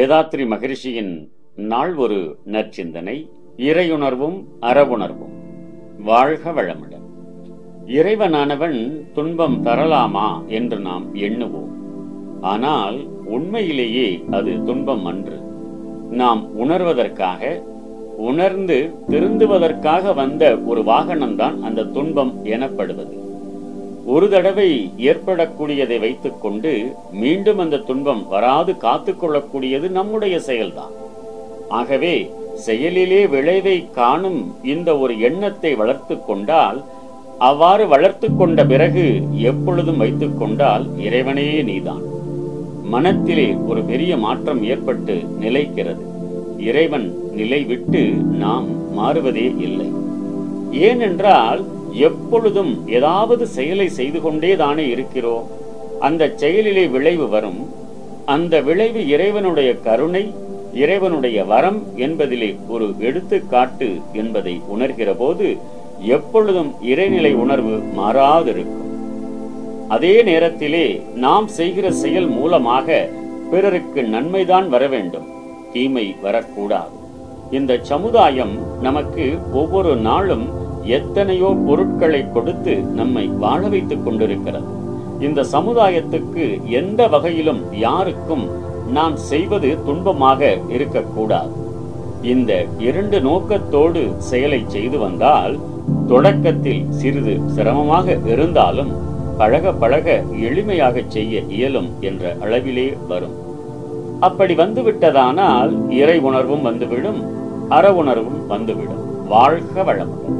வேதாத்ரி மகிழ்ச்சியின் நாள் ஒரு நற்சிந்தனை இறையுணர்வும் அறவுணர்வும். வாழ்க வளமுடன். இறைவனானவன் துன்பம் தரலாமா என்று நாம் எண்ணுவோம். ஆனால் உண்மையிலேயே அது துன்பம் அன்று. நாம் உணர்வதற்காக உணர்ந்து திருந்துவதற்காக வந்த ஒரு வாகனம்தான் அந்த துன்பம் எனப்படுவது. ஒரு தடவை ஏற்படக்கூடியதை வைத்துக்கொண்டு மீண்டும் அந்த துன்பம் வராது காத்துக்கொள்ளக்கூடியது நம்முடைய செயல்தான். ஆகவே செயலிலே விளைவை காணும் இந்த ஒரு எண்ணத்தை வளர்த்து கொண்டால் அவ்வாறு வளர்த்து கொண்ட பிறகு எப்பொழுதும் வைத்துக் கொண்டால் இறைவனே நீதான். மனத்திலே ஒரு பெரிய மாற்றம் ஏற்பட்டு நிலைக்கிறது. இறைவன் நிலை விட்டு நாம் மாறுவதே இல்லை. ஏனென்றால் எப்பொழுதும் ஏதாவது செயலை செய்து கொண்டே தானே இருக்கிறோம் அந்த செயலிலே விளைவு வரும். அந்த விளைவு இறைவனுடைய கருணை இறைவனுடைய வரம் என்பதிலே ஒரு எடுத்துக்காட்டு என்பதை உணர்கிற போது எப்பொழுதும் இறைநிலை உணர்வு மாறாதிருக்கும். அதே நேரத்திலே நாம் செய்கிற செயல் மூலமாக பிறருக்கு நன்மைதான் வர வேண்டும் தீமை வரக்கூடாது. இந்த சமுதாயம் நமக்கு ஒவ்வொரு நாளும் எத்தனையோ பொருட்களை கொடுத்து நம்மை வாழ வைத்துக் கொண்டிருக்கிறது. இந்த சமுதாயத்துக்கு எந்த வகையிலும் யாருக்கும் நாம் செய்வது துன்பமாக இருக்கக்கூடாது. இந்த இரண்டு நோக்கத்தோடு செயலை செய்து வந்தால் தொடக்கத்தில் சிறிது சிரமமாக இருந்தாலும் பழக பழக எளிமையாக செய்ய இயலும் என்ற அளவிலே வரும். அப்படி வந்துவிட்டதானால் இறை உணர்வும் வந்துவிடும் அற உணர்வும் வந்துவிடும். வாழ்க வளமுடன்.